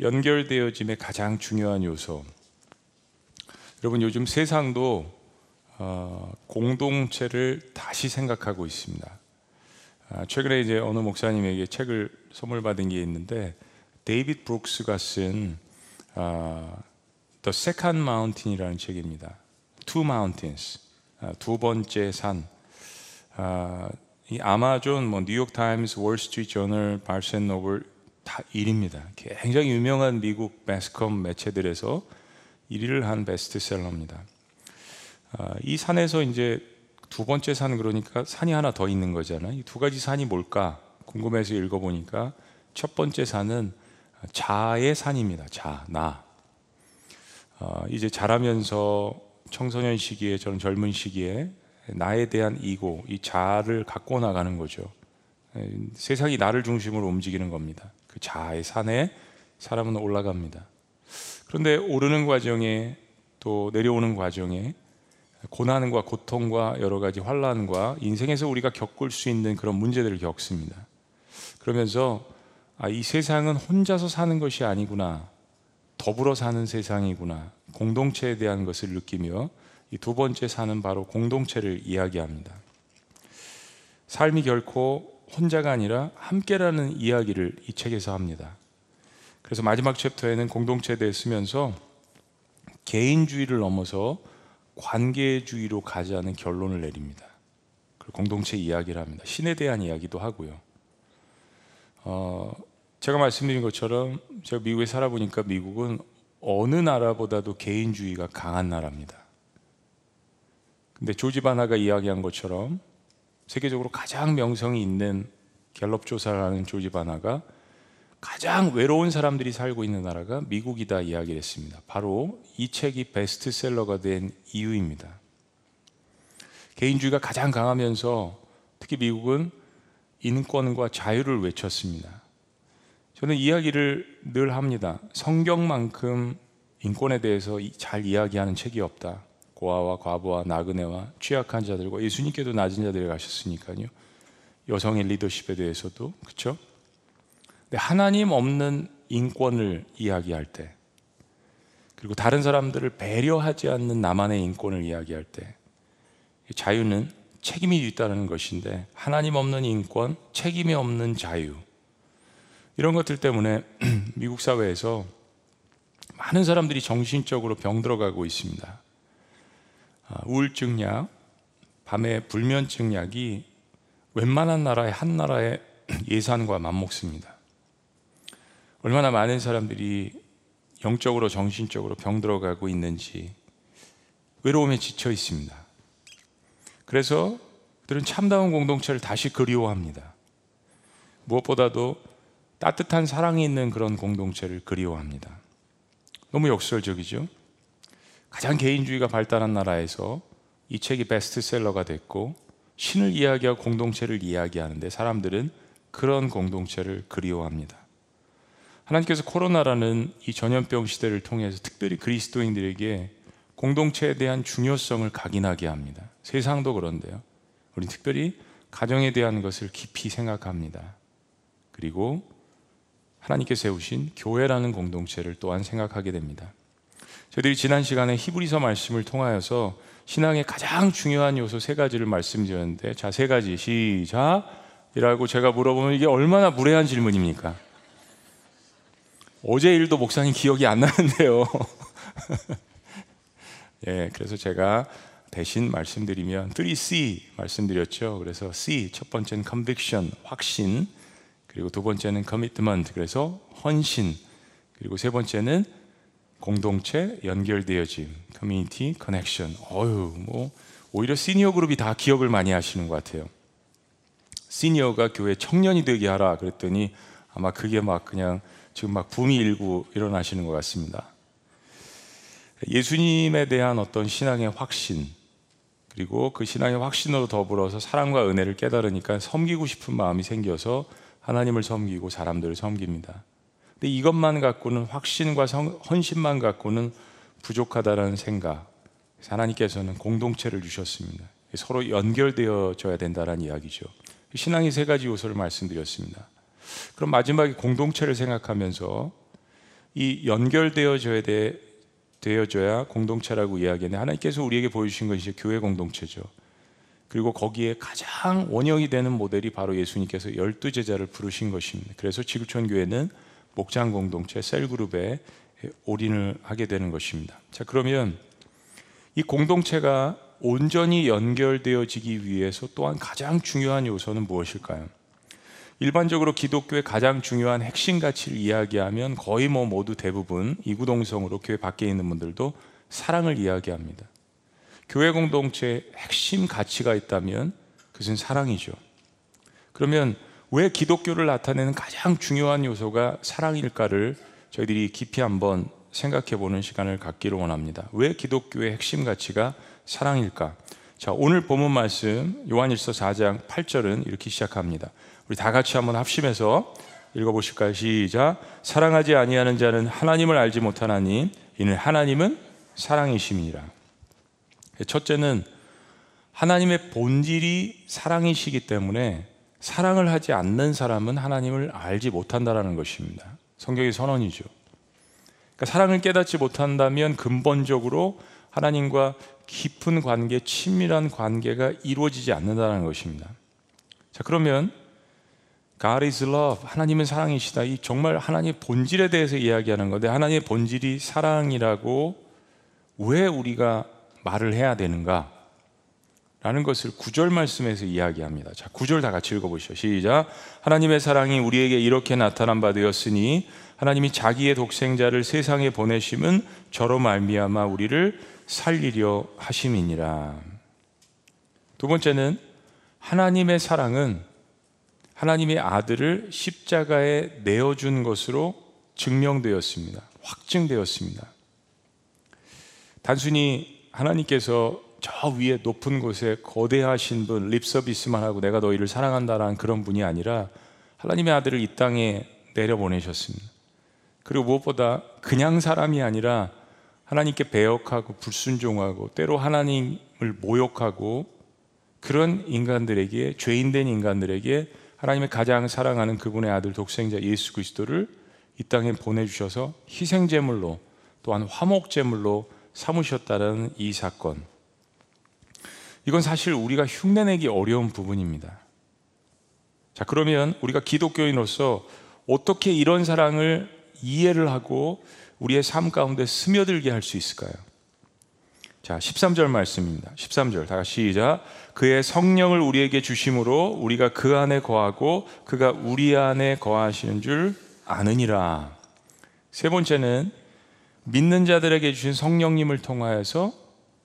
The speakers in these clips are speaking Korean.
연결되어짐의 가장 중요한 요소. 여러분 요즘 세상도 어, 공동체를 다시 생각하고 있습니다. 아, 최근에 이제 어느 목사님에게 책을 선물 받은 게 있는데 데이빗 브룩스가 쓴 아, The Second Mountain이라는 책입니다. Two Mountains, 아, 두 번째 산. 아, 이 아마존, 뭐 뉴욕 타임스, 월 스트리트 저널, Barnes and Noble 다 1위입니다. 굉장히 유명한 미국 매스컴 매체들에서 1위를 한 베스트셀러입니다. 아, 이 산에서 이제 두 번째 산 그러니까 산이 하나 더 있는 거잖아요. 이 두 가지 산이 뭘까 궁금해서 읽어보니까 첫 번째 산은 자의 산입니다. 자, 나. 어, 이제 자라면서 청소년 시기에 저는 젊은 시기에 나에 대한 이고 이 자아를 갖고 나가는 거죠. 세상이 나를 중심으로 움직이는 겁니다. 그 자아의 산에 사람은 올라갑니다. 그런데 오르는 과정에 또 내려오는 과정에 고난과 고통과 여러 가지 환란과 인생에서 우리가 겪을 수 있는 그런 문제들을 겪습니다. 그러면서 아, 이 세상은 혼자서 사는 것이 아니구나. 더불어 사는 세상이구나. 공동체에 대한 것을 느끼며 이 두 번째 사는 바로 공동체를 이야기합니다. 삶이 결코 혼자가 아니라 함께라는 이야기를 이 책에서 합니다. 그래서 마지막 챕터에는 공동체에 대해 쓰면서 개인주의를 넘어서 관계주의로 가자는 결론을 내립니다. 그리고 공동체 이야기를 합니다. 신에 대한 이야기도 하고요. 어, 제가 말씀드린 것처럼 제가 미국에 살아보니까 미국은 어느 나라보다도 개인주의가 강한 나라입니다. 근데 조지 바나가 이야기한 것처럼 세계적으로 가장 명성이 있는 갤럽 조사를 하는 조지 바나가 가장 외로운 사람들이 살고 있는 나라가 미국이다 이야기를 했습니다. 바로 이 책이 베스트셀러가 된 이유입니다. 개인주의가 가장 강하면서 특히 미국은 인권과 자유를 외쳤습니다. 저는 이야기를 늘 합니다. 성경만큼 인권에 대해서 잘 이야기하는 책이 없다. 고아와 과부와 나그네와 취약한 자들과 예수님께도 낮은 자들이 가셨으니까요. 여성의 리더십에 대해서도 그렇죠? 하나님 없는 인권을 이야기할 때 그리고 다른 사람들을 배려하지 않는 나만의 인권을 이야기할 때 자유는 책임이 있다는 것인데 하나님 없는 인권, 책임이 없는 자유 이런 것들 때문에 미국 사회에서 많은 사람들이 정신적으로 병들어가고 있습니다. 아, 우울증 약, 밤에 불면증 약이 웬만한 나라의 한 나라의 예산과 맞먹습니다. 얼마나 많은 사람들이 영적으로 정신적으로 병들어가고 있는지 외로움에 지쳐 있습니다. 그래서 그들은 참다운 공동체를 다시 그리워합니다. 무엇보다도 따뜻한 사랑이 있는 그런 공동체를 그리워합니다. 너무 역설적이죠? 가장 개인주의가 발달한 나라에서 이 책이 베스트셀러가 됐고 신을 이야기하고 공동체를 이야기하는데 사람들은 그런 공동체를 그리워합니다. 하나님께서 코로나라는 이 전염병 시대를 통해서 특별히 그리스도인들에게 공동체에 대한 중요성을 각인하게 합니다. 세상도 그런데요. 우리 특별히 가정에 대한 것을 깊이 생각합니다. 그리고 하나님께 세우신 교회라는 공동체를 또한 생각하게 됩니다. 저희들이 지난 시간에 히브리서 말씀을 통하여서 신앙의 가장 중요한 요소 세 가지를 말씀드렸는데 자 세 가지 시작이라고 제가 물어보면 이게 얼마나 무례한 질문입니까? 어제 일도 목사님 기억이 안 나는데요. 예, 그래서 제가 대신 말씀드리면 3C 말씀드렸죠. 그래서 C 첫 번째는 conviction 확신, 그리고 두 번째는 commitment 그래서 헌신 그리고 세 번째는 공동체 연결되어짐 community connection 어유 뭐 오히려 시니어 그룹이 다 기억을 많이 하시는 것 같아요. 시니어가 교회 청년이 되게 하라 그랬더니 아마 그게 막 그냥 지금 막 붐이 일고 일어나시는 것 같습니다. 예수님에 대한 어떤 신앙의 확신 그리고 그 신앙의 확신으로 더불어서 사랑과 은혜를 깨달으니까 섬기고 싶은 마음이 생겨서 하나님을 섬기고 사람들을 섬깁니다. 근데 이것만 갖고는 확신과 성, 헌신만 갖고는 부족하다라는 생각. 하나님께서는 공동체를 주셨습니다. 서로 연결되어져야 된다는 이야기죠. 신앙의 세 가지 요소를 말씀드렸습니다. 그럼 마지막에 공동체를 생각하면서 이 연결되어져야 돼 되어져야 공동체라고 이야기하는데 하나님께서 우리에게 보여주신 것이 교회 공동체죠. 그리고 거기에 가장 원형이 되는 모델이 바로 예수님께서 열두 제자를 부르신 것입니다. 그래서 지구촌 교회는 목장 공동체 셀그룹에 올인을 하게 되는 것입니다. 자, 그러면 이 공동체가 온전히 연결되어지기 위해서 또한 가장 중요한 요소는 무엇일까요? 일반적으로 기독교의 가장 중요한 핵심 가치를 이야기하면 거의 뭐 모두 대부분 이구동성으로 교회 밖에 있는 분들도 사랑을 이야기합니다. 교회 공동체의 핵심 가치가 있다면 그것은 사랑이죠. 그러면 왜 기독교를 나타내는 가장 중요한 요소가 사랑일까를 저희들이 깊이 한번 생각해 보는 시간을 갖기를 원합니다. 왜 기독교의 핵심 가치가 사랑일까? 자, 오늘 본문 말씀 요한일서 4장 8절은 이렇게 시작합니다. 우리 다 같이 한번 합심해서 읽어 보실까요? 시작. 사랑하지 아니하는 자는 하나님을 알지 못하나니 이는 하나님은 사랑이심이라. 첫째는 하나님의 본질이 사랑이시기 때문에 사랑을 하지 않는 사람은 하나님을 알지 못한다라는 것입니다. 성경의 선언이죠. 그러니까 사랑을 깨닫지 못한다면 근본적으로 하나님과 깊은 관계, 친밀한 관계가 이루어지지 않는다는 것입니다. 자, 그러면 God is love. 하나님은 사랑이시다. 이 정말 하나님의 본질에 대해서 이야기하는 건데 하나님의 본질이 사랑이라고 왜 우리가 말을 해야 되는가? 라는 것을 구절 말씀에서 이야기합니다. 자, 구절 다 같이 읽어보시죠. 시작. 하나님의 사랑이 우리에게 이렇게 나타난 바 되었으니 하나님이 자기의 독생자를 세상에 보내심은 저로 말미암아 우리를 살리려 하심이니라. 두 번째는 하나님의 사랑은 하나님의 아들을 십자가에 내어준 것으로 증명되었습니다. 확증되었습니다. 단순히 하나님께서 저 위에 높은 곳에 거대하신 분 립서비스만 하고 내가 너희를 사랑한다라는 그런 분이 아니라 하나님의 아들을 이 땅에 내려보내셨습니다. 그리고 무엇보다 그냥 사람이 아니라 하나님께 배역하고 불순종하고 때로 하나님을 모욕하고 그런 인간들에게 죄인된 인간들에게 하나님의 가장 사랑하는 그분의 아들 독생자 예수 그리스도를 이 땅에 보내주셔서 희생 제물로 또한 화목 제물로 삼으셨다는 이 사건. 이건 사실 우리가 흉내내기 어려운 부분입니다. 자, 그러면 우리가 기독교인으로서 어떻게 이런 사랑을 이해를 하고 우리의 삶 가운데 스며들게 할 수 있을까요? 자, 13절 말씀입니다. 13절 다 같이 시작. 그의 성령을 우리에게 주심으로 우리가 그 안에 거하고 그가 우리 안에 거하시는 줄 아느니라. 세 번째는 믿는 자들에게 주신 성령님을 통하여서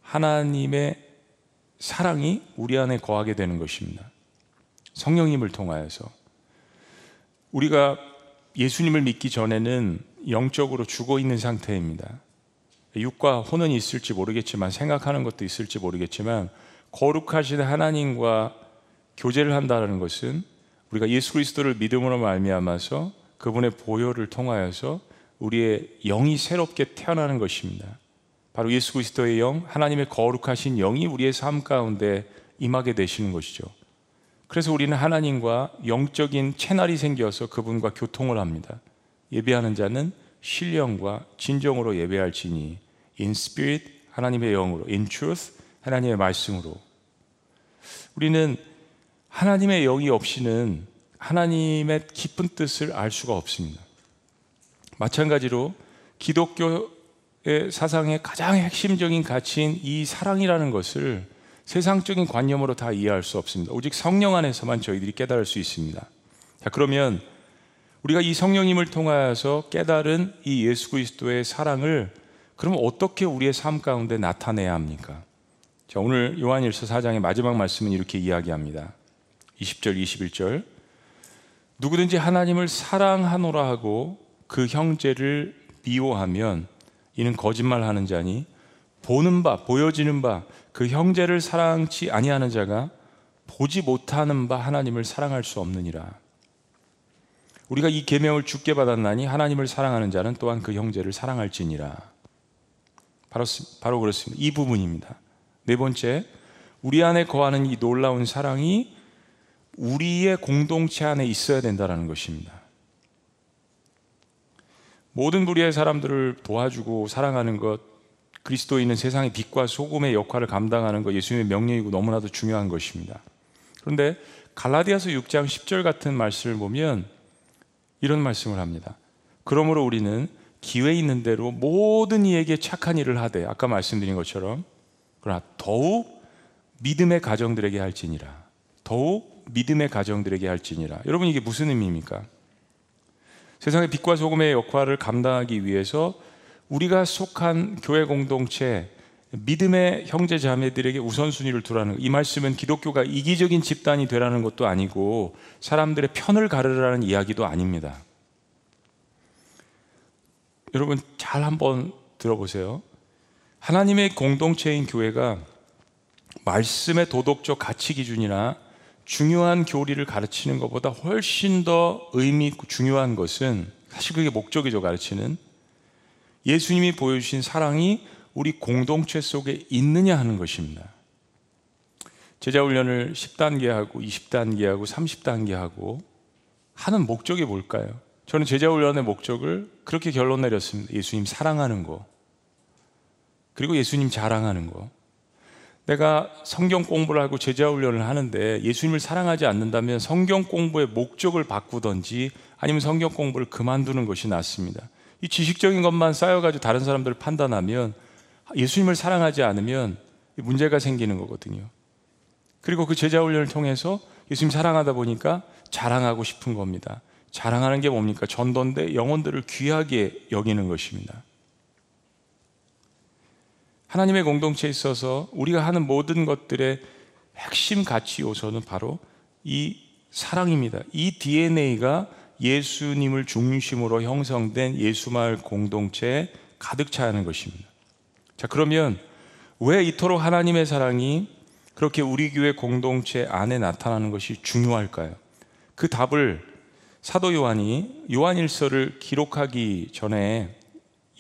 하나님의 사랑이 우리 안에 거하게 되는 것입니다. 성령님을 통하여서 우리가 예수님을 믿기 전에는 영적으로 죽어 있는 상태입니다. 육과 혼은 있을지 모르겠지만 생각하는 것도 있을지 모르겠지만 거룩하신 하나님과 교제를 한다는 것은 우리가 예수 그리스도를 믿음으로 말미암아서 그분의 보혈을 통하여서 우리의 영이 새롭게 태어나는 것입니다. 바로 예수 그리스도의 영, 하나님의 거룩하신 영이 우리의 삶 가운데 임하게 되시는 것이죠. 그래서 우리는 하나님과 영적인 채널이 생겨서 그분과 교통을 합니다. 예배하는 자는 신령과 진정으로 예배할지니 in spirit 하나님의 영으로 in truth 하나님의 말씀으로 우리는 하나님의 영이 없이는 하나님의 깊은 뜻을 알 수가 없습니다. 마찬가지로 기독교의 사상의 가장 핵심적인 가치인 이 사랑이라는 것을 세상적인 관념으로 다 이해할 수 없습니다. 오직 성령 안에서만 저희들이 깨달을 수 있습니다. 자, 그러면 우리가 이 성령님을 통하여서 깨달은 이 예수 그리스도의 사랑을 그럼 어떻게 우리의 삶 가운데 나타내야 합니까? 자, 오늘 요한일서 4장의 마지막 말씀은 이렇게 이야기합니다. 20절, 21절. 누구든지 하나님을 사랑하노라 하고 그 형제를 미워하면 이는 거짓말하는 자니 보는 바 보여지는 바 그 형제를 사랑치 아니하는 자가 보지 못하는 바 하나님을 사랑할 수 없느니라. 우리가 이 계명을 주께 받았나니 하나님을 사랑하는 자는 또한 그 형제를 사랑할지니라. 바로 바로 그렇습니다. 이 부분입니다. 네 번째, 우리 안에 거하는 이 놀라운 사랑이 우리의 공동체 안에 있어야 된다는 것입니다. 모든 부류의 사람들을 도와주고 사랑하는 것, 그리스도인은 세상의 빛과 소금의 역할을 감당하는 것 예수님의 명령이고 너무나도 중요한 것입니다. 그런데 갈라디아서 6장 10절 같은 말씀을 보면 이런 말씀을 합니다. 그러므로 우리는 기회 있는 대로 모든 이에게 착한 일을 하되 아까 말씀드린 것처럼 그러나 더욱 믿음의 가정들에게 할지니라. 더욱 믿음의 가정들에게 할지니라. 여러분 이게 무슨 의미입니까? 세상의 빛과 소금의 역할을 감당하기 위해서 우리가 속한 교회 공동체 믿음의 형제 자매들에게 우선순위를 두라는 이 말씀은 기독교가 이기적인 집단이 되라는 것도 아니고 사람들의 편을 가르라는 이야기도 아닙니다. 여러분 잘 한번 들어보세요. 하나님의 공동체인 교회가 말씀의 도덕적 가치 기준이나 중요한 교리를 가르치는 것보다 훨씬 더 의미 있고 중요한 것은 사실 그게 목적이죠 가르치는 예수님이 보여주신 사랑이 우리 공동체 속에 있느냐 하는 것입니다. 제자 훈련을 10단계 하고 20단계 하고 30단계 하고 하는 목적이 뭘까요? 저는 제자 훈련의 목적을 그렇게 결론 내렸습니다. 예수님 사랑하는 거. 그리고 예수님 자랑하는 거. 내가 성경 공부를 하고 제자 훈련을 하는데 예수님을 사랑하지 않는다면 성경 공부의 목적을 바꾸든지 아니면 성경 공부를 그만두는 것이 낫습니다. 이 지식적인 것만 쌓여가지고 다른 사람들을 판단하면 예수님을 사랑하지 않으면 문제가 생기는 거거든요. 그리고 그 제자 훈련을 통해서 예수님 사랑하다 보니까 자랑하고 싶은 겁니다. 자랑하는 게 뭡니까? 전도인데 영혼들을 귀하게 여기는 것입니다. 하나님의 공동체에 있어서 우리가 하는 모든 것들의 핵심 가치 요소는 바로 이 사랑입니다. 이 DNA가 예수님을 중심으로 형성된 예수마을 공동체에 가득 차야 하는 것입니다. 자, 그러면 왜 이토록 하나님의 사랑이 그렇게 우리 교회 공동체 안에 나타나는 것이 중요할까요? 그 답을 사도 요한이 요한일서를 기록하기 전에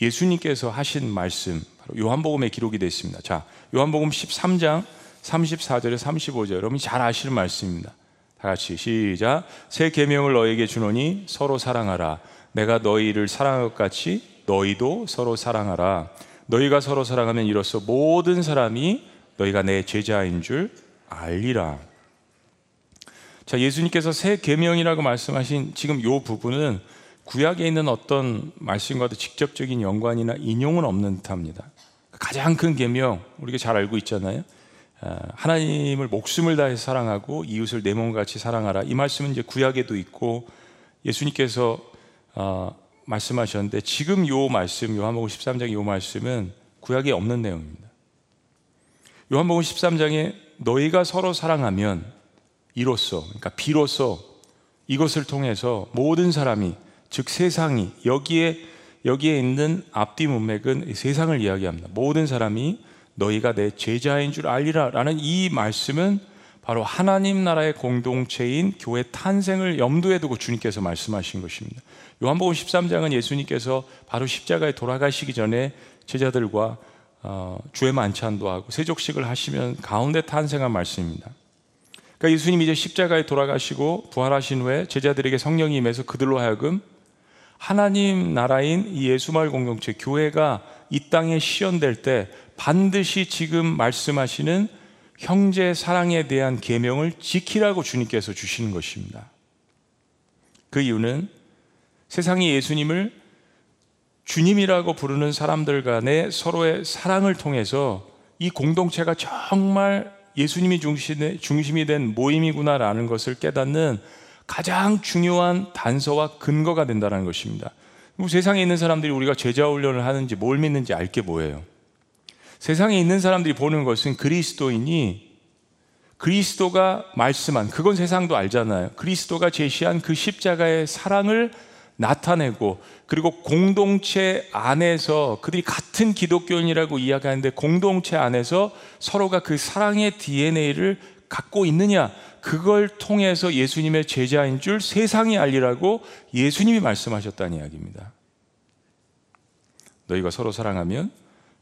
예수님께서 하신 말씀, 바로 요한복음에 기록이 되어 있습니다. 자, 요한복음 13장 34절에 35절. 여러분이 잘 아시는 말씀입니다. 다 같이 시작. 새 계명을 너에게 주노니 서로 사랑하라. 내가 너희를 사랑한 것 같이 너희도 서로 사랑하라. 너희가 서로 사랑하면 이로써 모든 사람이 너희가 내 제자인 줄 알리라. 자, 예수님께서 새 계명이라고 말씀하신 지금 요 부분은 구약에 있는 어떤 말씀과도 직접적인 연관이나 인용은 없는 듯합니다. 가장 큰 계명 우리가 잘 알고 있잖아요. 아, 하나님을 목숨을 다해 사랑하고 이웃을 내 몸같이 사랑하라. 이 말씀은 이제 구약에도 있고 예수님께서 어, 말씀하셨는데 지금 요 말씀 요한복음 13장 요 말씀은 구약에 없는 내용입니다. 요한복음 13장에 너희가 서로 사랑하면 이로써 그러니까 비로소 이것을 통해서 모든 사람이 즉 세상이 여기에 여기에 있는 앞뒤 문맥은 세상을 이야기합니다. 모든 사람이 너희가 내 제자인 줄 알리라라는 이 말씀은 바로 하나님 나라의 공동체인 교회 탄생을 염두에 두고 주님께서 말씀하신 것입니다. 요한복음 13장은 예수님께서 바로 십자가에 돌아가시기 전에 제자들과 어, 주의 만찬도 하고 세족식을 하시면 가운데 탄생한 말씀입니다. 그러니까 예수님이 이제 십자가에 돌아가시고 부활하신 후에 제자들에게 성령이 임해서 그들로 하여금 하나님 나라인 이 예수마을 공동체 교회가 이 땅에 시연될 때 반드시 지금 말씀하시는 형제 사랑에 대한 계명을 지키라고 주님께서 주시는 것입니다. 그 이유는 세상이 예수님을 주님이라고 부르는 사람들 간의 서로의 사랑을 통해서 이 공동체가 정말 예수님이 중심이 된 모임이구나라는 것을 깨닫는 가장 중요한 단서와 근거가 된다는 것입니다. 뭐 세상에 있는 사람들이 우리가 제자 훈련을 하는지 뭘 믿는지 알 게 뭐예요? 세상에 있는 사람들이 보는 것은 그리스도인이 그리스도가 말씀한 그건 세상도 알잖아요. 그리스도가 제시한 그 십자가의 사랑을 나타내고 그리고 공동체 안에서 그들이 같은 기독교인이라고 이야기하는데 공동체 안에서 서로가 그 사랑의 DNA를 갖고 있느냐 그걸 통해서 예수님의 제자인 줄 세상이 알리라고 예수님이 말씀하셨다는 이야기입니다. 너희가 서로 사랑하면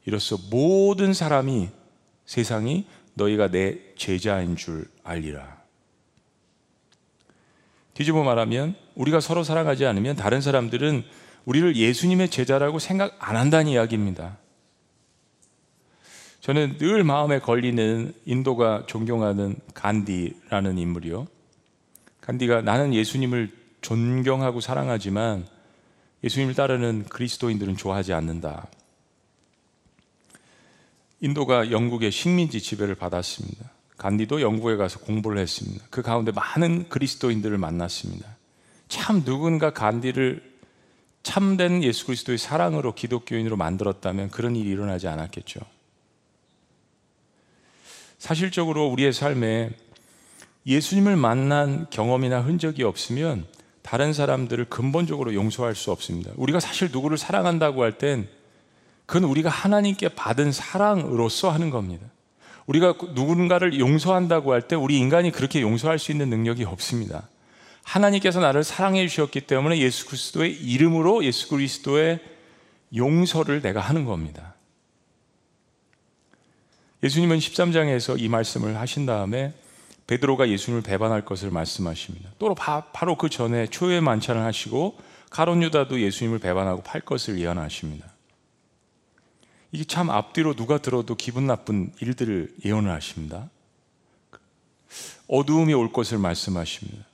이로써 모든 사람이 세상이 너희가 내 제자인 줄 알리라. 뒤집어 말하면 우리가 서로 사랑하지 않으면 다른 사람들은 우리를 예수님의 제자라고 생각 안 한다는 이야기입니다. 저는 늘 마음에 걸리는 인도가 존경하는 간디라는 인물이요. 간디가 나는 예수님을 존경하고 사랑하지만 예수님을 따르는 그리스도인들은 좋아하지 않는다. 인도가 영국의 식민지 지배를 받았습니다. 간디도 영국에 가서 공부를 했습니다. 그 가운데 많은 그리스도인들을 만났습니다. 참 누군가 간디를 참된 예수 그리스도의 사랑으로 기독교인으로 만들었다면 그런 일이 일어나지 않았겠죠. 사실적으로 우리의 삶에 예수님을 만난 경험이나 흔적이 없으면 다른 사람들을 근본적으로 용서할 수 없습니다. 우리가 사실 누구를 사랑한다고 할 땐 그건 우리가 하나님께 받은 사랑으로서 하는 겁니다. 우리가 누군가를 용서한다고 할 때 우리 인간이 그렇게 용서할 수 있는 능력이 없습니다. 하나님께서 나를 사랑해 주셨기 때문에 예수 그리스도의 이름으로 예수 그리스도의 용서를 내가 하는 겁니다. 예수님은 13장에서 이 말씀을 하신 다음에 베드로가 예수님을 배반할 것을 말씀하십니다. 또 바로 그 전에 초회 만찬을 하시고 가론 유다도 예수님을 배반하고 팔 것을 예언하십니다. 이게 참 앞뒤로 누가 들어도 기분 나쁜 일들을 예언을 하십니다. 어두움이 올 것을 말씀하십니다.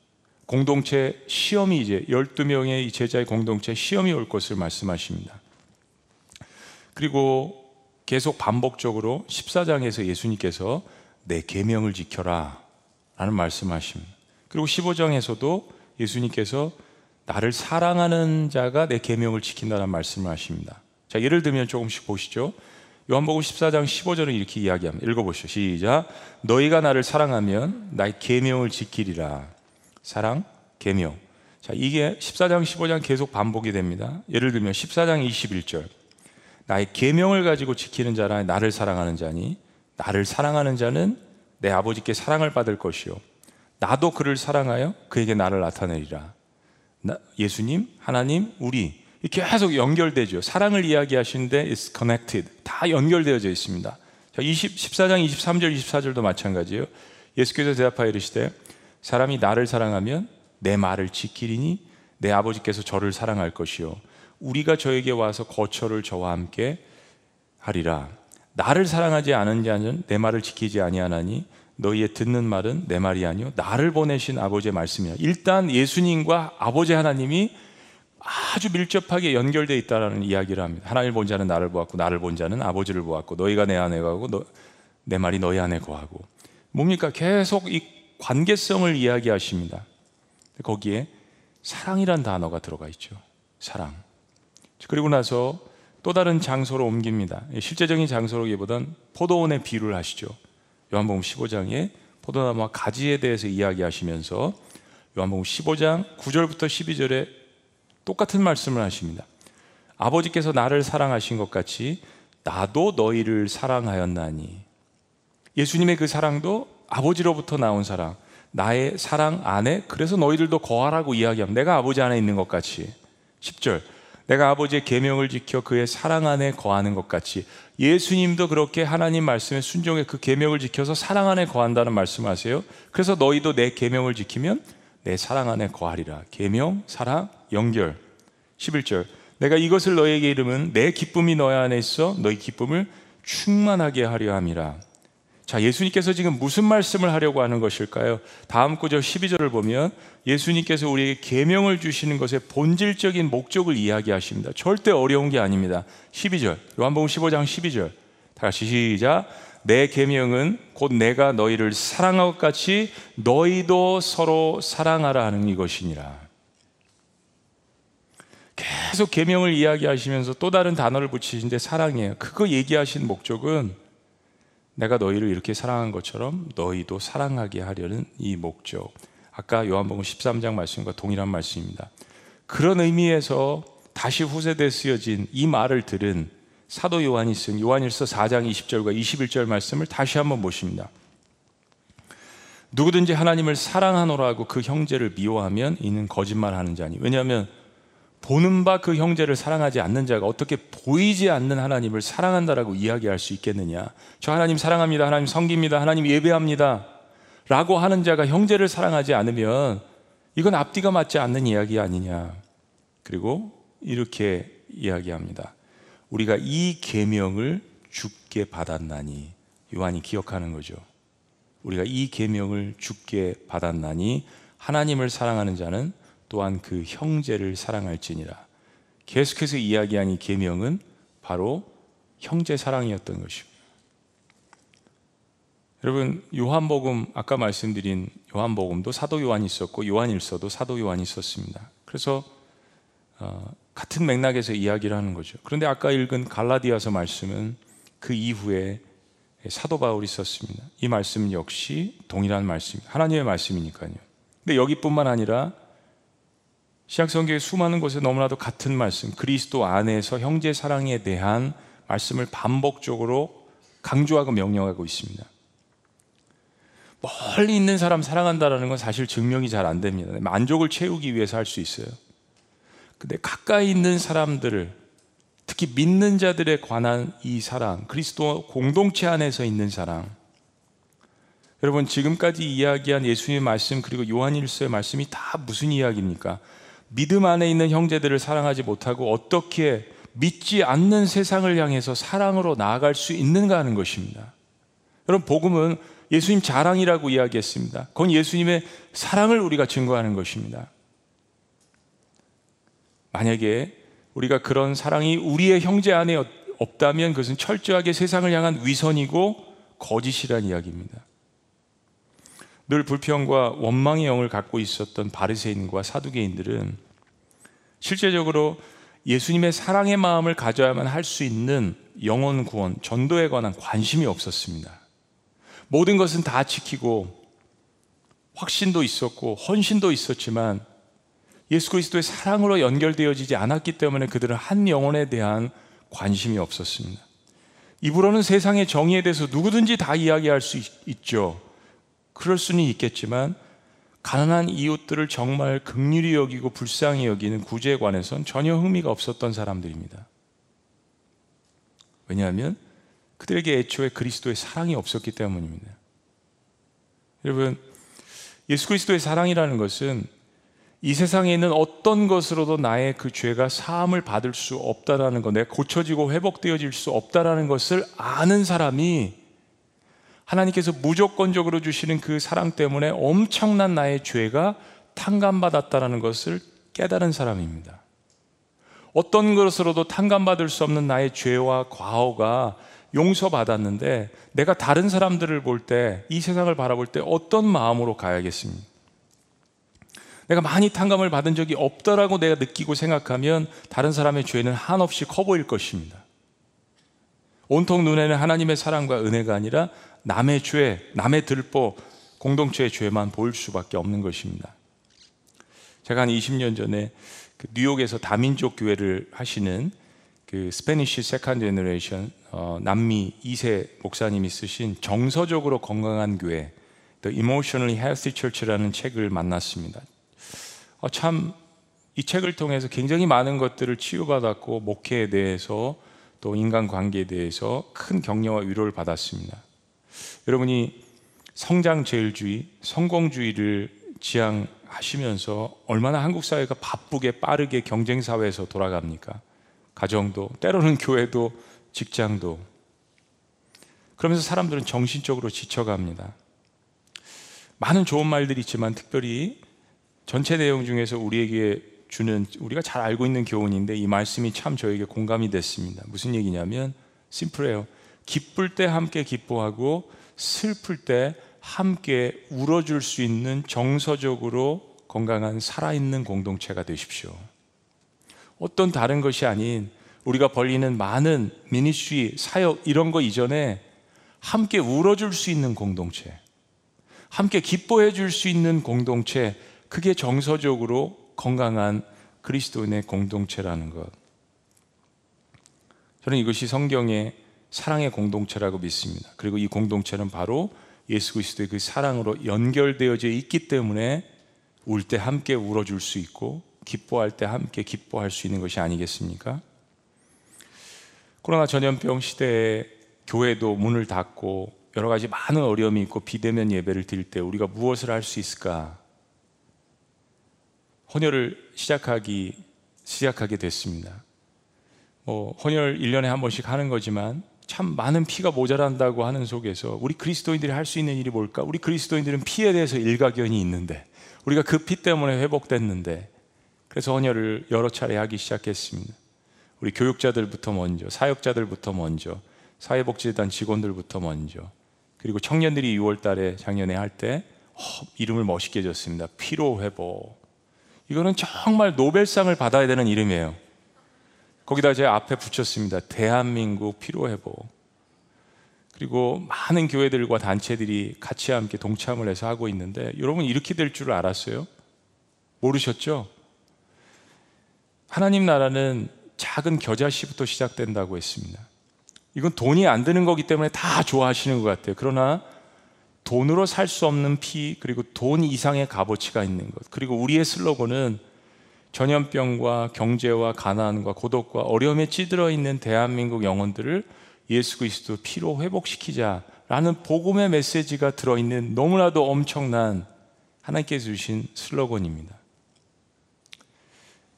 공동체 시험이 이제 12명의 제자의 공동체 시험이 올 것을 말씀하십니다. 그리고 계속 반복적으로 14장에서 예수님께서 내 계명을 지켜라 라는 말씀하십니다. 그리고 15장에서도 예수님께서 나를 사랑하는 자가 내 계명을 지킨다는 말씀을 하십니다. 자, 예를 들면 조금씩 보시죠. 요한복음 14장 15절은 이렇게 이야기합니다. 읽어 보시죠. 시작. 너희가 나를 사랑하면 나의 계명을 지키리라. 사랑, 계명. 자, 이게 14장 15장 계속 반복이 됩니다. 예를 들면 14장 21절. 나의 계명을 가지고 지키는 자라 나를 사랑하는 자니 나를 사랑하는 자는 내 아버지께 사랑을 받을 것이요 나도 그를 사랑하여 그에게 나를 나타내리라. 나, 예수님, 하나님, 우리 이렇게 계속 연결되죠. 사랑을 이야기하시는데 it's connected. 다 연결되어져 있습니다. 자, 20, 14장 23절 24절도 마찬가지예요. 예수께서 대답하여 이르시되 사람이 나를 사랑하면 내 말을 지키리니 내 아버지께서 저를 사랑할 것이요 우리가 저에게 와서 거처를 저와 함께 하리라. 나를 사랑하지 않은 자는 내 말을 지키지 아니하나니 너희의 듣는 말은 내 말이 아니요 나를 보내신 아버지의 말씀이야. 일단 예수님과 아버지 하나님이 아주 밀접하게 연결되어 있다라는 이야기를 합니다. 하나님을 본 자는 나를 보았고 나를 본 자는 아버지를 보았고 너희가 내 안에 너, 내 말이 너희 안에 거하고 뭡니까? 계속 이 관계성을 이야기하십니다. 거기에 사랑이란 단어가 들어가 있죠. 사랑. 그리고 나서 또 다른 장소로 옮깁니다. 실제적인 장소로기보단 포도원의 비유를 하시죠. 요한복음 15장에 포도나무와 가지에 대해서 이야기하시면서 요한복음 15장 9절부터 12절에 똑같은 말씀을 하십니다. 아버지께서 나를 사랑하신 것 같이 나도 너희를 사랑하였나니 예수님의 그 사랑도 아버지로부터 나온 사랑 나의 사랑 안에 그래서 너희들도 거하라고 이야기합니다. 내가 아버지 안에 있는 것 같이 10절 내가 아버지의 계명을 지켜 그의 사랑 안에 거하는 것 같이 예수님도 그렇게 하나님 말씀에 순종해 그 계명을 지켜서 사랑 안에 거한다는 말씀하세요. 그래서 너희도 내 계명을 지키면 내 사랑 안에 거하리라. 계명, 사랑, 연결. 11절. 내가 이것을 너에게 이름은 내 기쁨이 너희 안에 있어 너희 기쁨을 충만하게 하려 함이라. 자, 예수님께서 지금 무슨 말씀을 하려고 하는 것일까요? 다음 구절 12절을 보면 예수님께서 우리에게 계명을 주시는 것의 본질적인 목적을 이야기하십니다. 절대 어려운 게 아닙니다. 12절. 요한복음 15장 12절. 다 같이 시작. 내 계명은 곧 내가 너희를 사랑한 것 같이 너희도 서로 사랑하라 하는 이것이니라. 계속 계명을 이야기하시면서 또 다른 단어를 붙이신데 사랑이에요. 그거 얘기하신 목적은 내가 너희를 이렇게 사랑한 것처럼 너희도 사랑하게 하려는 이 목적. 아까 요한복음 13장 말씀과 동일한 말씀입니다. 그런 의미에서 다시 후세대에 쓰여진 이 말을 들은 사도 요한이 쓴 요한일서 4장 20절과 21절 말씀을 다시 한번 보십니다. 누구든지 하나님을 사랑하노라고 그 형제를 미워하면 이는 거짓말하는 자니. 왜냐하면 보는 바 그 형제를 사랑하지 않는 자가 어떻게 보이지 않는 하나님을 사랑한다라고 이야기할 수 있겠느냐? 저 하나님 사랑합니다. 하나님 섬깁니다. 하나님 예배합니다. 라고 하는 자가 형제를 사랑하지 않으면 이건 앞뒤가 맞지 않는 이야기 아니냐. 그리고 이렇게 이야기합니다. 우리가 이 계명을 주께 받았나니 요한이 기억하는 거죠. 우리가 이 계명을 주께 받았나니 하나님을 사랑하는 자는 또한 그 형제를 사랑할지니라. 계속해서 이야기한 이 계명은 바로 형제 사랑이었던 것입니다. 여러분 요한복음 아까 말씀드린 요한복음도 사도 요한이 있었고 요한일서도 사도 요한이 있었습니다. 그래서 어, 같은 맥락에서 이야기를 하는 거죠. 그런데 아까 읽은 갈라디아서 말씀은 그 이후에 사도 바울이 썼습니다. 이 말씀 역시 동일한 말씀입니다. 하나님의 말씀이니까요. 근데 여기뿐만 아니라 시약성경의 수많은 곳에 너무나도 같은 말씀, 그리스도 안에서 형제 사랑에 대한 말씀을 반복적으로 강조하고 명령하고 있습니다. 멀리 있는 사람 사랑한다라는 건 사실 증명이 잘 안 됩니다. 만족을 채우기 위해서 할 수 있어요. 근데 가까이 있는 사람들을 특히 믿는 자들에 관한 이 사랑, 그리스도 공동체 안에서 있는 사랑. 여러분 지금까지 이야기한 예수님의 말씀 그리고 요한일서의 말씀이 다 무슨 이야기입니까? 믿음 안에 있는 형제들을 사랑하지 못하고 어떻게 믿지 않는 세상을 향해서 사랑으로 나아갈 수 있는가 하는 것입니다. 여러분 복음은 예수님 자랑이라고 이야기했습니다. 그건 예수님의 사랑을 우리가 증거하는 것입니다. 만약에 우리가 그런 사랑이 우리의 형제 안에 없다면 그것은 철저하게 세상을 향한 위선이고 거짓이란 이야기입니다. 늘 불평과 원망의 영을 갖고 있었던 바리새인과 사두개인들은 실제적으로 예수님의 사랑의 마음을 가져야만 할 수 있는 영혼 구원, 전도에 관한 관심이 없었습니다. 모든 것은 다 지키고 확신도 있었고 헌신도 있었지만 예수 그리스도의 사랑으로 연결되어지지 않았기 때문에 그들은 한 영혼에 대한 관심이 없었습니다. 입으로는 세상의 정의에 대해서 누구든지 다 이야기할 수 있, 죠 그럴 수는 있겠지만 가난한 이웃들을 정말 극률이 여기고 불쌍히 여기는 구제에 관해선 전혀 흥미가 없었던 사람들입니다. 왜냐하면 그들에게 애초에 그리스도의 사랑이 없었기 때문입니다. 여러분, 예수 그리스도의 사랑이라는 것은 이 세상에 있는 어떤 것으로도 나의 그 죄가 사함을 받을 수 없다라는 것, 내가 고쳐지고 회복되어질 수 없다라는 것을 아는 사람이 하나님께서 무조건적으로 주시는 그 사랑 때문에 엄청난 나의 죄가 탕감받았다라는 것을 깨달은 사람입니다. 어떤 것으로도 탕감받을 수 없는 나의 죄와 과오가 용서받았는데 내가 다른 사람들을 볼 때, 이 세상을 바라볼 때 어떤 마음으로 가야겠습니까? 내가 많이 탕감을 받은 적이 없다라고 내가 느끼고 생각하면 다른 사람의 죄는 한없이 커 보일 것입니다. 온통 눈에는 하나님의 사랑과 은혜가 아니라 남의 죄, 남의 들보, 공동체의 죄만 보일 수밖에 없는 것입니다. 제가 한 20년 전에 그 뉴욕에서 다민족 교회를 하시는 그 Spanish second generation 남미 2세 목사님이 쓰신 정서적으로 건강한 교회 The Emotionally Healthy Church라는 책을 만났습니다. 어, 참 이 책을 통해서 굉장히 많은 것들을 치유받았고 목회에 대해서 또 인간관계에 대해서 큰 격려와 위로를 받았습니다. 여러분이 성장 제일주의, 성공주의를 지향하시면서 얼마나 한국 사회가 바쁘게 빠르게 경쟁 사회에서 돌아갑니까? 가정도, 때로는 교회도, 직장도. 그러면서 사람들은 정신적으로 지쳐갑니다. 많은 좋은 말들이 있지만 특별히 전체 내용 중에서 우리에게 주는 우리가 잘 알고 있는 교훈인데 이 말씀이 참 저에게 공감이 됐습니다. 무슨 얘기냐면 심플해요. 기쁠 때 함께 기뻐하고 슬플 때 함께 울어줄 수 있는 정서적으로 건강한 살아있는 공동체가 되십시오. 어떤 다른 것이 아닌 우리가 벌리는 많은 미니쉬, 사역 이런 거 이전에 함께 울어줄 수 있는 공동체, 함께 기뻐해 줄 수 있는 공동체, 그게 정서적으로 건강한 그리스도인의 공동체라는 것. 저는 이것이 성경의 사랑의 공동체라고 믿습니다. 그리고 이 공동체는 바로 예수 그리스도의 그 사랑으로 연결되어져 있기 때문에 울 때 함께 울어줄 수 있고 기뻐할 때 함께 기뻐할 수 있는 것이 아니겠습니까? 코로나 전염병 시대에 교회도 문을 닫고 여러 가지 많은 어려움이 있고 비대면 예배를 드릴 때 우리가 무엇을 할 수 있을까? 헌혈을 시작하기 시작하게 됐습니다. 뭐 헌혈 1년에 한 번씩 하는 거지만 참 많은 피가 모자란다고 하는 속에서 우리 그리스도인들이 할 수 있는 일이 뭘까? 우리 그리스도인들은 피에 대해서 일가견이 있는데 우리가 그 피 때문에 회복됐는데 그래서 헌혈을 여러 차례 하기 시작했습니다. 우리 교육자들부터 먼저, 사역자들부터 먼저, 사회복지단 직원들부터 먼저, 그리고 청년들이 6월 달에 작년에 할때 어, 이름을 멋있게 줬습니다. 피로 회복. 이거는 정말 노벨상을 받아야 되는 이름이에요. 거기다 제 앞에 붙였습니다. 대한민국 피로회복. 그리고 많은 교회들과 단체들이 같이 함께 동참을 해서 하고 있는데 여러분 이렇게 될 줄 알았어요? 모르셨죠? 하나님 나라는 작은 겨자씨부터 시작된다고 했습니다. 이건 돈이 안 드는 거기 때문에 다 좋아하시는 것 같아요. 그러나 돈으로 살 수 없는 피 그리고 돈 이상의 값어치가 있는 것 그리고 우리의 슬로건은 전염병과 경제와 가난과 고독과 어려움에 찌들어 있는 대한민국 영혼들을 예수 그리스도 피로 회복시키자라는 복음의 메시지가 들어 있는 너무나도 엄청난 하나님께서 주신 슬로건입니다.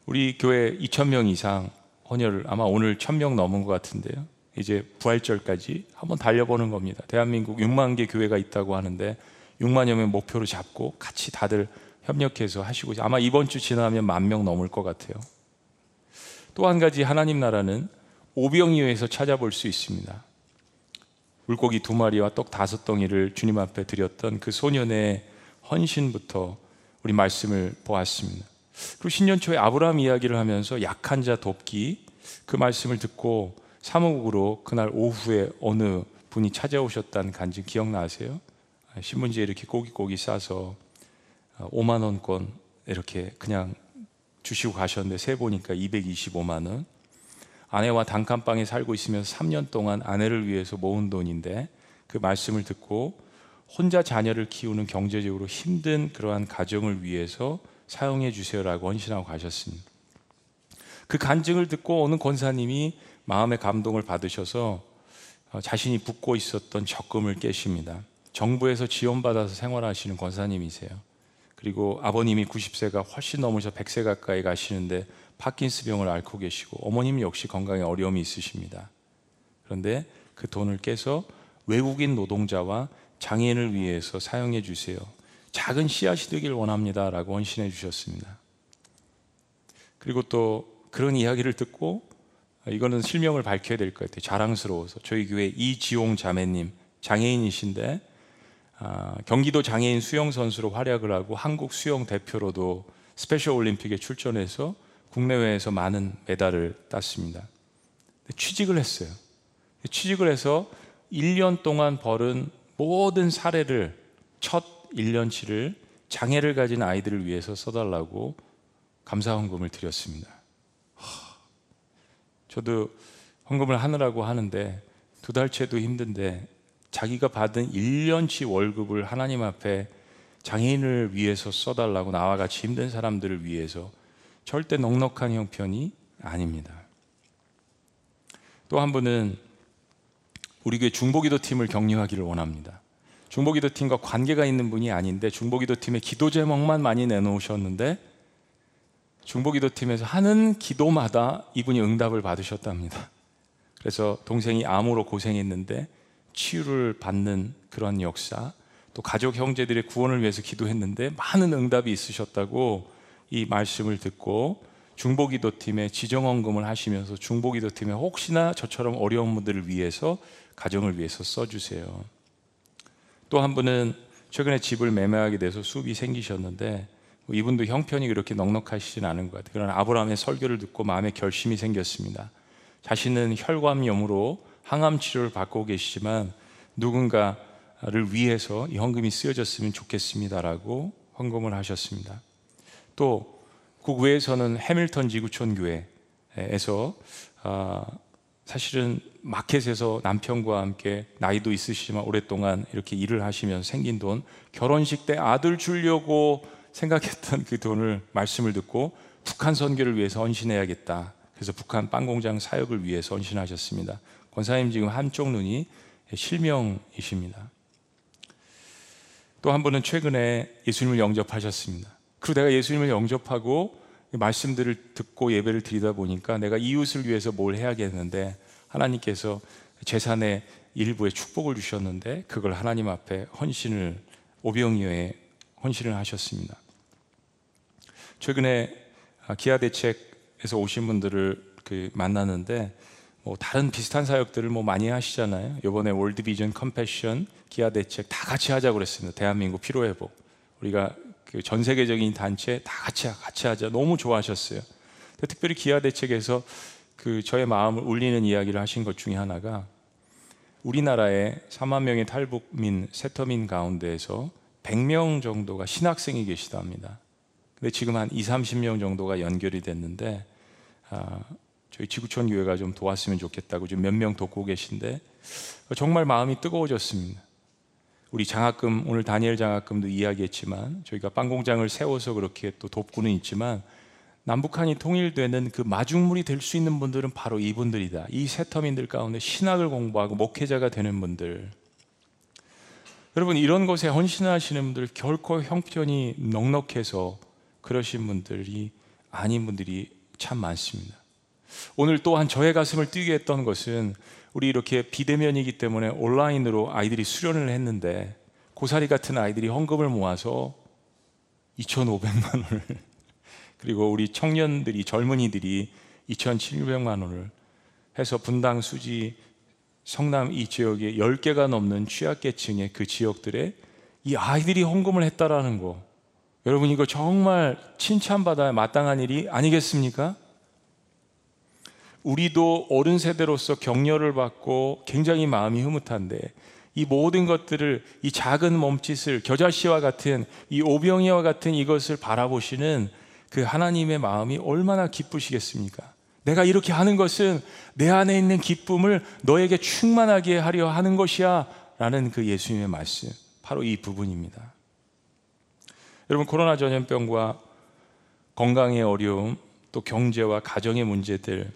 우리 교회 2천 명 이상 헌혈을 아마 오늘 1,000명 넘은 것 같은데요. 이제 부활절까지 한번 달려보는 겁니다. 대한민국 6만 개 교회가 있다고 하는데 6만여 명 목표로 잡고 같이 다들 협력해서 하시고 아마 이번 주 지나면 만 명 넘을 것 같아요. 또 한 가지 하나님 나라는 오병이어에서 찾아볼 수 있습니다. 물고기 두 마리와 떡 다섯 덩이를 주님 앞에 드렸던 그 소년의 헌신부터 우리 말씀을 보았습니다. 그리고 신년 초에 아브라함 이야기를 하면서 약한 자 돕기 그 말씀을 듣고 사무국으로 그날 오후에 어느 분이 찾아오셨다는 간증 기억나세요? 신문지에 이렇게 꼬기꼬기 싸서 5만 원권 이렇게 그냥 주시고 가셨는데 세 보니까 225만 원. 아내와 단칸방에 살고 있으면서 3년 동안 아내를 위해서 모은 돈인데 그 말씀을 듣고 혼자 자녀를 키우는 경제적으로 힘든 그러한 가정을 위해서 사용해 주세요라고 헌신하고 가셨습니다. 그 간증을 듣고 어느 권사님이 마음의 감동을 받으셔서 어, 자신이 붓고 있었던 적금을 깨십니다. 정부에서 지원받아서 생활하시는 권사님이세요. 그리고 아버님이 90세가 훨씬 넘으셔 100세 가까이 가시는데 파킨스 병을 앓고 계시고 어머님 역시 건강에 어려움이 있으십니다. 그런데 그 돈을 깨서 외국인 노동자와 장애인을 위해서 사용해 주세요. 작은 씨앗이 되길 원합니다 라고 헌신해 주셨습니다. 그리고 또 그런 이야기를 듣고 이거는 실명을 밝혀야 될 것 같아요. 자랑스러워서 저희 교회 이지용 자매님 장애인이신데 아, 경기도 장애인 수영 선수로 활약을 하고 한국 수영 대표로도 스페셜 올림픽에 출전해서 국내외에서 많은 메달을 땄습니다. 취직을 했어요. 취직을 해서 1년 동안 벌은 모든 사례를 첫 1년치를 장애를 가진 아이들을 위해서 써달라고 감사헌금을 드렸습니다. 저도 헌금을 하느라고 하는데 두 달째도 힘든데 자기가 받은 1년치 월급을 하나님 앞에 장애인을 위해서 써달라고 나와 같이 힘든 사람들을 위해서 절대 넉넉한 형편이 아닙니다. 또 한 분은 우리 교회 중보기도 팀을 격려하기를 원합니다. 중보기도 팀과 관계가 있는 분이 아닌데 중보기도 팀의 기도 제목만 많이 내놓으셨는데 중보기도 팀에서 하는 기도마다 이분이 응답을 받으셨답니다. 그래서 동생이 암으로 고생했는데 치유를 받는 그런 역사, 또 가족 형제들의 구원을 위해서 기도했는데 많은 응답이 있으셨다고 이 말씀을 듣고 중보기도 팀에 지정헌금을 하시면서 중보기도 팀에 혹시나 저처럼 어려운 분들을 위해서 가정을 위해서 써주세요. 또 한 분은 최근에 집을 매매하게 돼서 수입이 생기셨는데 뭐 이분도 형편이 그렇게 넉넉하시진 않은 것 같아요. 그러나 아브라함의 설교를 듣고 마음에 결심이 생겼습니다. 자신은 혈관염으로 항암 치료를 받고 계시지만 누군가를 위해서 이 헌금이 쓰여졌으면 좋겠습니다라고 헌금을 하셨습니다. 또 국외에서는 해밀턴 지구촌 교회에서 아, 사실은 마켓에서 남편과 함께 나이도 있으시지만 오랫동안 이렇게 일을 하시면서 생긴 돈 결혼식 때 아들 주려고 생각했던 그 돈을 말씀을 듣고 북한 선교를 위해서 헌신해야겠다. 그래서 북한 빵 공장 사역을 위해서 헌신하셨습니다. 권사님 지금 한쪽 눈이 실명이십니다. 또 한 분은 최근에 예수님을 영접하셨습니다. 그리고 내가 예수님을 영접하고 말씀들을 듣고 예배를 드리다 보니까 내가 이웃을 위해서 뭘 해야겠는데 하나님께서 재산의 일부에 축복을 주셨는데 그걸 하나님 앞에 헌신을 오병이어에 헌신을 하셨습니다. 최근에 기아 대책에서 오신 분들을 그 만났는데 뭐 다른 비슷한 사역들을 뭐 많이 하시잖아요. 이번에 월드 비전 컴패션 기아 대책 다 같이 하자고 그랬습니다. 대한민국 피로 회복. 우리가 그 전 세계적인 단체 다 같이 같이 하자. 너무 좋아하셨어요. 특별히 기아 대책에서 그 저의 마음을 울리는 이야기를 하신 것 중에 하나가 우리나라에 4만 명의 탈북민 세터민 가운데에서 100명 정도가 신학생이 계시답니다. 근데 지금 한 2, 30명 정도가 연결이 됐는데 아, 저희 지구촌 교회가 좀 도왔으면 좋겠다고 지금 몇 명 돕고 계신데 정말 마음이 뜨거워졌습니다. 우리 장학금 오늘 다니엘 장학금도 이야기했지만 저희가 빵 공장을 세워서 그렇게 또 돕고는 있지만 남북한이 통일되는 그 마중물이 될 수 있는 분들은 바로 이분들이다. 이 세터민들 가운데 신학을 공부하고 목회자가 되는 분들. 여러분 이런 것에 헌신하시는 분들 결코 형편이 넉넉해서 그러신 분들이 아닌 분들이 참 많습니다. 오늘 또한 저의 가슴을 뛰게 했던 것은 우리 이렇게 비대면이기 때문에 온라인으로 아이들이 수련을 했는데 고사리 같은 아이들이 헌금을 모아서 2,500만 원을 그리고 우리 청년들이 젊은이들이 2,700만 원을 해서 분당 수지 성남 이 지역에 10개가 넘는 취약계층의 그 지역들에 이 아이들이 헌금을 했다라는 거 여러분 이거 정말 칭찬받아야 마땅한 일이 아니겠습니까? 우리도 어른 세대로서 격려를 받고 굉장히 마음이 흐뭇한데 이 모든 것들을 이 작은 몸짓을 겨자씨와 같은 이 오병이와 같은 이것을 바라보시는 그 하나님의 마음이 얼마나 기쁘시겠습니까? 내가 이렇게 하는 것은 내 안에 있는 기쁨을 너에게 충만하게 하려 하는 것이야 라는 그 예수님의 말씀 바로 이 부분입니다. 여러분 코로나 전염병과 건강의 어려움 또 경제와 가정의 문제들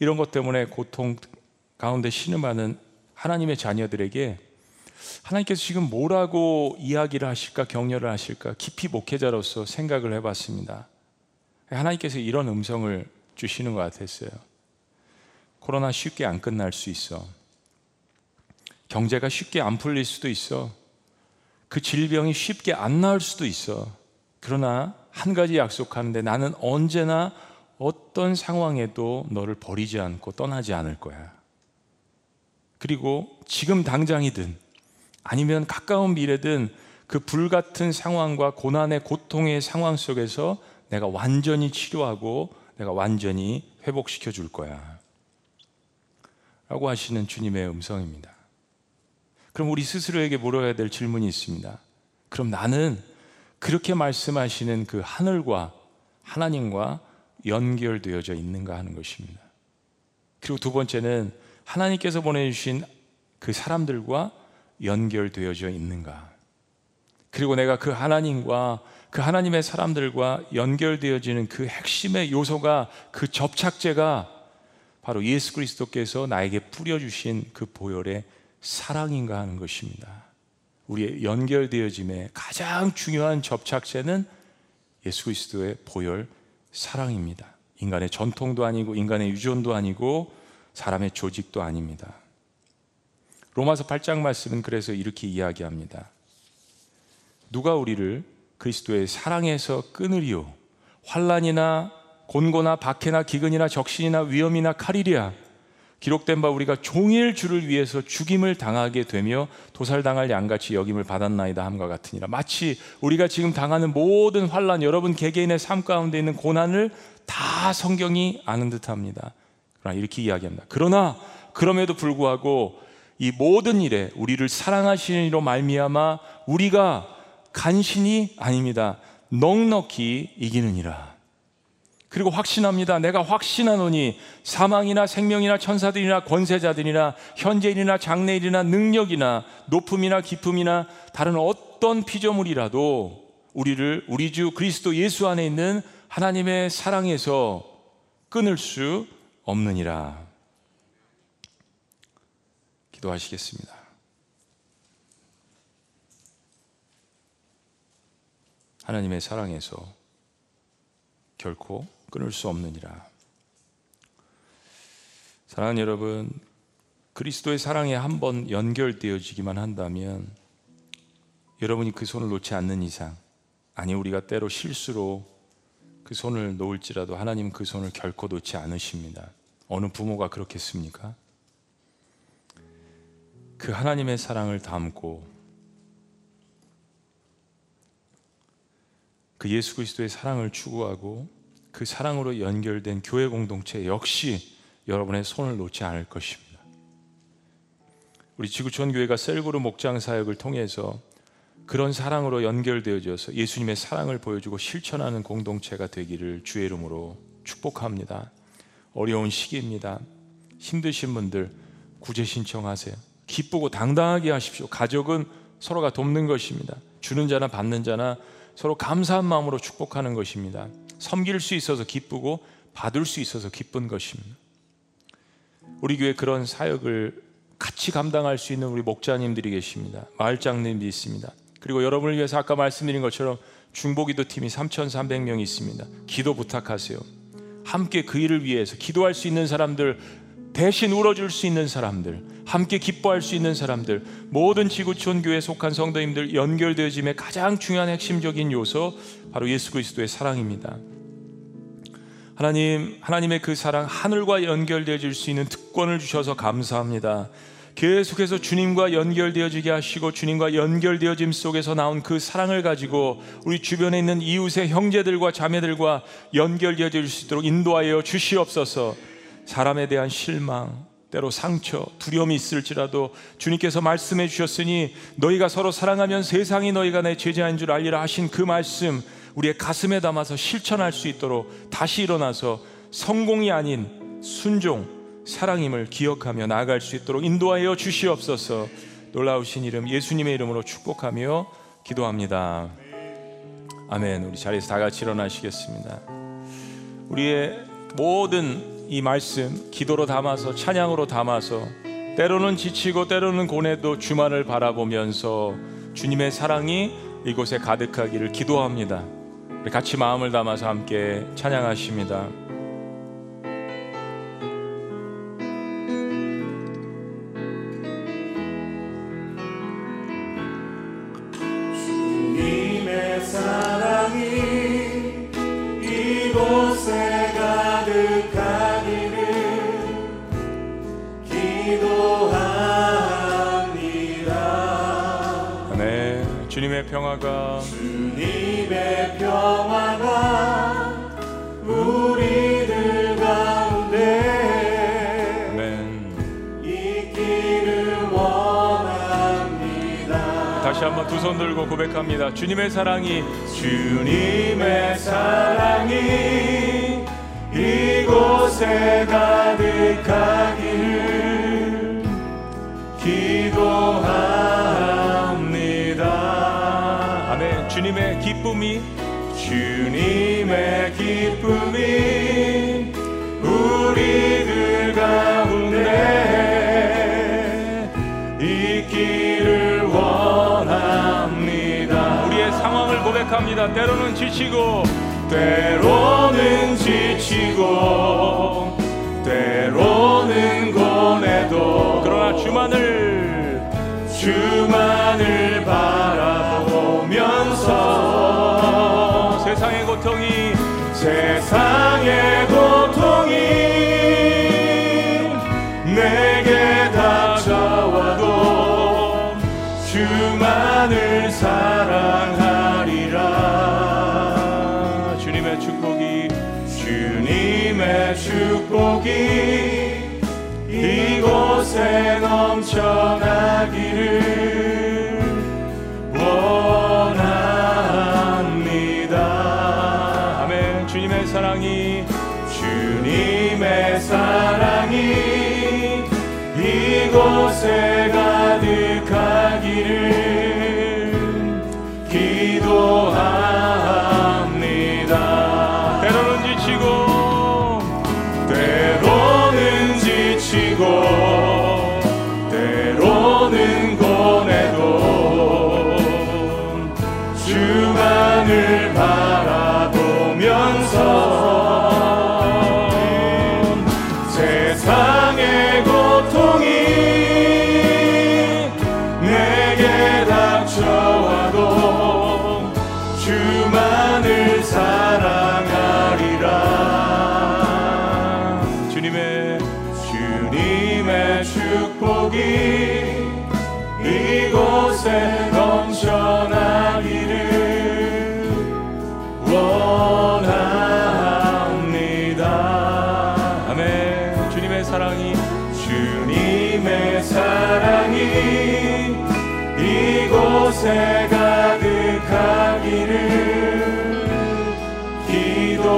이런 것 때문에 고통 가운데 신음하는 하나님의 자녀들에게 하나님께서 지금 뭐라고 이야기를 하실까 격려를 하실까 깊이 목회자로서 생각을 해봤습니다. 하나님께서 이런 음성을 주시는 것 같았어요. 코로나 쉽게 안 끝날 수 있어. 경제가 쉽게 안 풀릴 수도 있어. 그 질병이 쉽게 안 나을 수도 있어. 그러나 한 가지 약속하는데 나는 언제나 어떤 상황에도 너를 버리지 않고 떠나지 않을 거야. 그리고 지금 당장이든 아니면 가까운 미래든 그 불같은 상황과 고난의 고통의 상황 속에서 내가 완전히 치료하고 내가 완전히 회복시켜 줄 거야. 라고 하시는 주님의 음성입니다. 그럼 우리 스스로에게 물어야 될 질문이 있습니다. 그럼 나는 그렇게 말씀하시는 그 하늘과 하나님과 연결되어져 있는가 하는 것입니다. 그리고 두 번째는 하나님께서 보내주신 그 사람들과 연결되어져 있는가. 그리고 내가 그 하나님과 그 하나님의 사람들과 연결되어지는 그 핵심의 요소가 그 접착제가 바로 예수 그리스도께서 나에게 뿌려주신 그 보혈의 사랑인가 하는 것입니다. 우리의 연결되어짐의 가장 중요한 접착제는 예수 그리스도의 보혈 사랑입니다. 인간의 전통도 아니고 인간의 유전도 아니고 사람의 조직도 아닙니다. 로마서 8장 말씀은 그래서 이렇게 이야기합니다. 누가 우리를 그리스도의 사랑에서 끊으리요. 환란이나 곤고나 박해나 기근이나 적신이나 위험이나 칼이랴. 기록된 바 우리가 종일 주를 위해서 죽임을 당하게 되며 도살당할 양같이 여김을 받았나이다 함과 같으니라. 마치 우리가 지금 당하는 모든 환란 여러분 개개인의 삶 가운데 있는 고난을 다 성경이 아는 듯합니다. 그러나 이렇게 이야기합니다. 그러나 그럼에도 불구하고 이 모든 일에 우리를 사랑하시는 이로 말미암아 우리가 간신히 아닙니다 넉넉히 이기느니라 그리고 확신합니다. 내가 확신하노니 사망이나 생명이나 천사들이나 권세자들이나 현재일이나 장래일이나 능력이나 높음이나 깊음이나 다른 어떤 피조물이라도 우리를 우리 주 그리스도 예수 안에 있는 하나님의 사랑에서 끊을 수 없느니라. 기도하시겠습니다. 하나님의 사랑에서 결코 끊을 수 없느니라. 사랑하는 여러분, 그리스도의 사랑에 한 번 연결되어지기만 한다면 여러분이 그 손을 놓지 않는 이상 아니 우리가 때로 실수로 그 손을 놓을지라도 하나님 그 손을 결코 놓지 않으십니다. 어느 부모가 그렇겠습니까? 그 하나님의 사랑을 담고 그 예수 그리스도의 사랑을 추구하고 그 사랑으로 연결된 교회 공동체 역시 여러분의 손을 놓지 않을 것입니다. 우리 지구촌 교회가 셀그룹 목장 사역을 통해서 그런 사랑으로 연결되어져서 예수님의 사랑을 보여주고 실천하는 공동체가 되기를 주의 이름으로 축복합니다. 어려운 시기입니다. 힘드신 분들 구제 신청하세요. 기쁘고 당당하게 하십시오. 가족은 서로가 돕는 것입니다. 주는 자나 받는 자나 서로 감사한 마음으로 축복하는 것입니다. 섬길 수 있어서 기쁘고 받을 수 있어서 기쁜 것입니다. 우리 교회 그런 사역을 같이 감당할 수 있는 우리 목자님들이 계십니다. 마을장님도 있습니다. 그리고 여러분을 위해서 아까 말씀드린 것처럼 중보기도 팀이 3,300명이 있습니다. 기도 부탁하세요. 함께 그 일을 위해서 기도할 수 있는 사람들, 대신 울어줄 수 있는 사람들, 함께 기뻐할 수 있는 사람들, 모든 지구촌 교회에 속한 성도님들 연결되어짐의 가장 중요한 핵심적인 요소 바로 예수 그리스도의 사랑입니다. 하나님, 하나님의 그 사랑 하늘과 연결되어질 수 있는 특권을 주셔서 감사합니다. 계속해서 주님과 연결되어지게 하시고 주님과 연결되어짐 속에서 나온 그 사랑을 가지고 우리 주변에 있는 이웃의 형제들과 자매들과 연결되어질 수 있도록 인도하여 주시옵소서. 사람에 대한 실망, 때로 상처, 두려움이 있을지라도 주님께서 말씀해 주셨으니 너희가 서로 사랑하면 세상이 너희가 내 제자인 줄 알리라 하신 그 말씀 우리의 가슴에 담아서 실천할 수 있도록 다시 일어나서 성공이 아닌 순종, 사랑임을 기억하며 나아갈 수 있도록 인도하여 주시옵소서. 놀라우신 이름 예수님의 이름으로 축복하며 기도합니다. 아멘. 우리 자리에서 다 같이 일어나시겠습니다. 우리의 모든 이 말씀 기도로 담아서 찬양으로 담아서 때로는 지치고 때로는 고뇌도 주만을 바라보면서 주님의 사랑이 이곳에 가득하기를 기도합니다. 같이 마음을 담아서 함께 찬양하십니다. 주님의 평화가 주님의 평화가 우리들 가운데 아멘. 있기를 원합니다. 다시 한번 두 손 들고 고백합니다. 주님의 사랑이 주님의 사랑이 이곳에 가득하기를 기도합 주님의 기쁨이 주님의 기쁨이 우리들 가운데 있기를 원합니다. 우리의 상황을 고백합니다. 때로는 지치고 때로는 지치고 때로는 고뇌도 그러나 주만을 주만을 바 라보면서 세상의 고통이 세상의 고통이 내게 닥쳐와도 주만을 사랑하리라. 주님의 축복이 주님의 축복이 이곳에 넘쳐나기 이곳에 가 사랑이 주님의 사랑이 이곳에 가득하기를 기도합니다.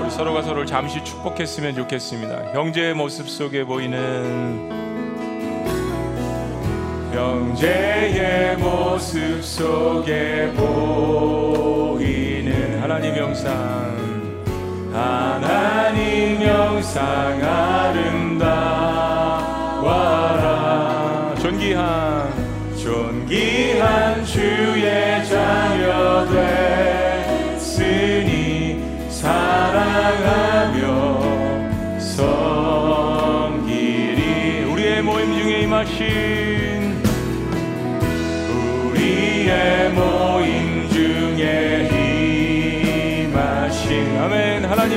우리 서로가 서로를 잠시 축복했으면 좋겠습니다. 형제의 모습 속에 보이는 형제의 모습 속에 보이는 하나님 영상 하나님 영상 아름다워라. 존귀한 존귀한 주의 자녀 됐으니 사랑하며 섬기리 우리의 모임 중에 임하신 우리의 모임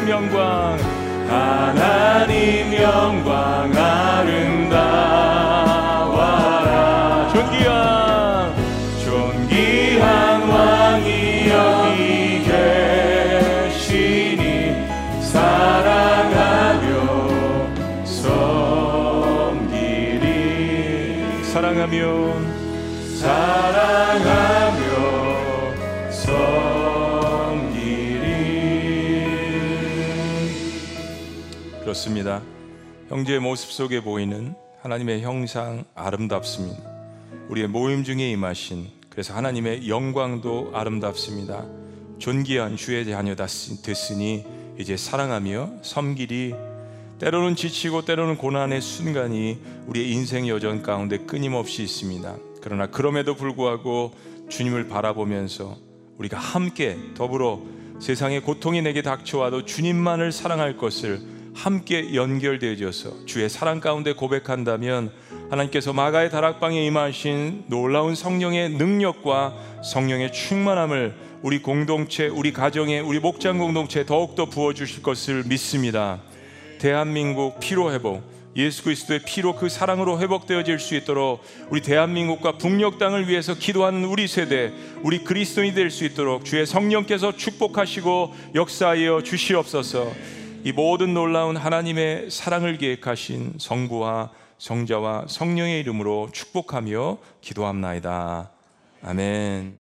하나님 영광 하나님 영광 아름다워라. 존귀한 존귀한 왕이 여기 계시니 사랑하며 섬기리. 사랑하며 사랑하며 섬 그렇습니다. 형제의 모습 속에 보이는 하나님의 형상 아름답습니다. 우리의 모임 중에 임하신 그래서 하나님의 영광도 아름답습니다. 존귀한 주의 자녀 됐으니 이제 사랑하며 섬기리 때로는 지치고 때로는 고난의 순간이 우리의 인생 여정 가운데 끊임없이 있습니다. 그러나 그럼에도 불구하고 주님을 바라보면서 우리가 함께 더불어 세상의 고통이 내게 닥쳐와도 주님만을 사랑할 것을 함께 연결되어져서 주의 사랑 가운데 고백한다면 하나님께서 마가의 다락방에 임하신 놀라운 성령의 능력과 성령의 충만함을 우리 공동체, 우리 가정에, 우리 목장 공동체에 더욱더 부어주실 것을 믿습니다. 대한민국 피로 회복, 예수 그리스도의 피로 그 사랑으로 회복되어질 수 있도록 우리 대한민국과 북녘 땅을 위해서 기도하는 우리 세대, 우리 그리스도인이 될 수 있도록 주의 성령께서 축복하시고 역사하여 주시옵소서. 이 모든 놀라운 하나님의 사랑을 계획하신 성부와 성자와 성령의 이름으로 축복하며 기도합나이다. 아멘.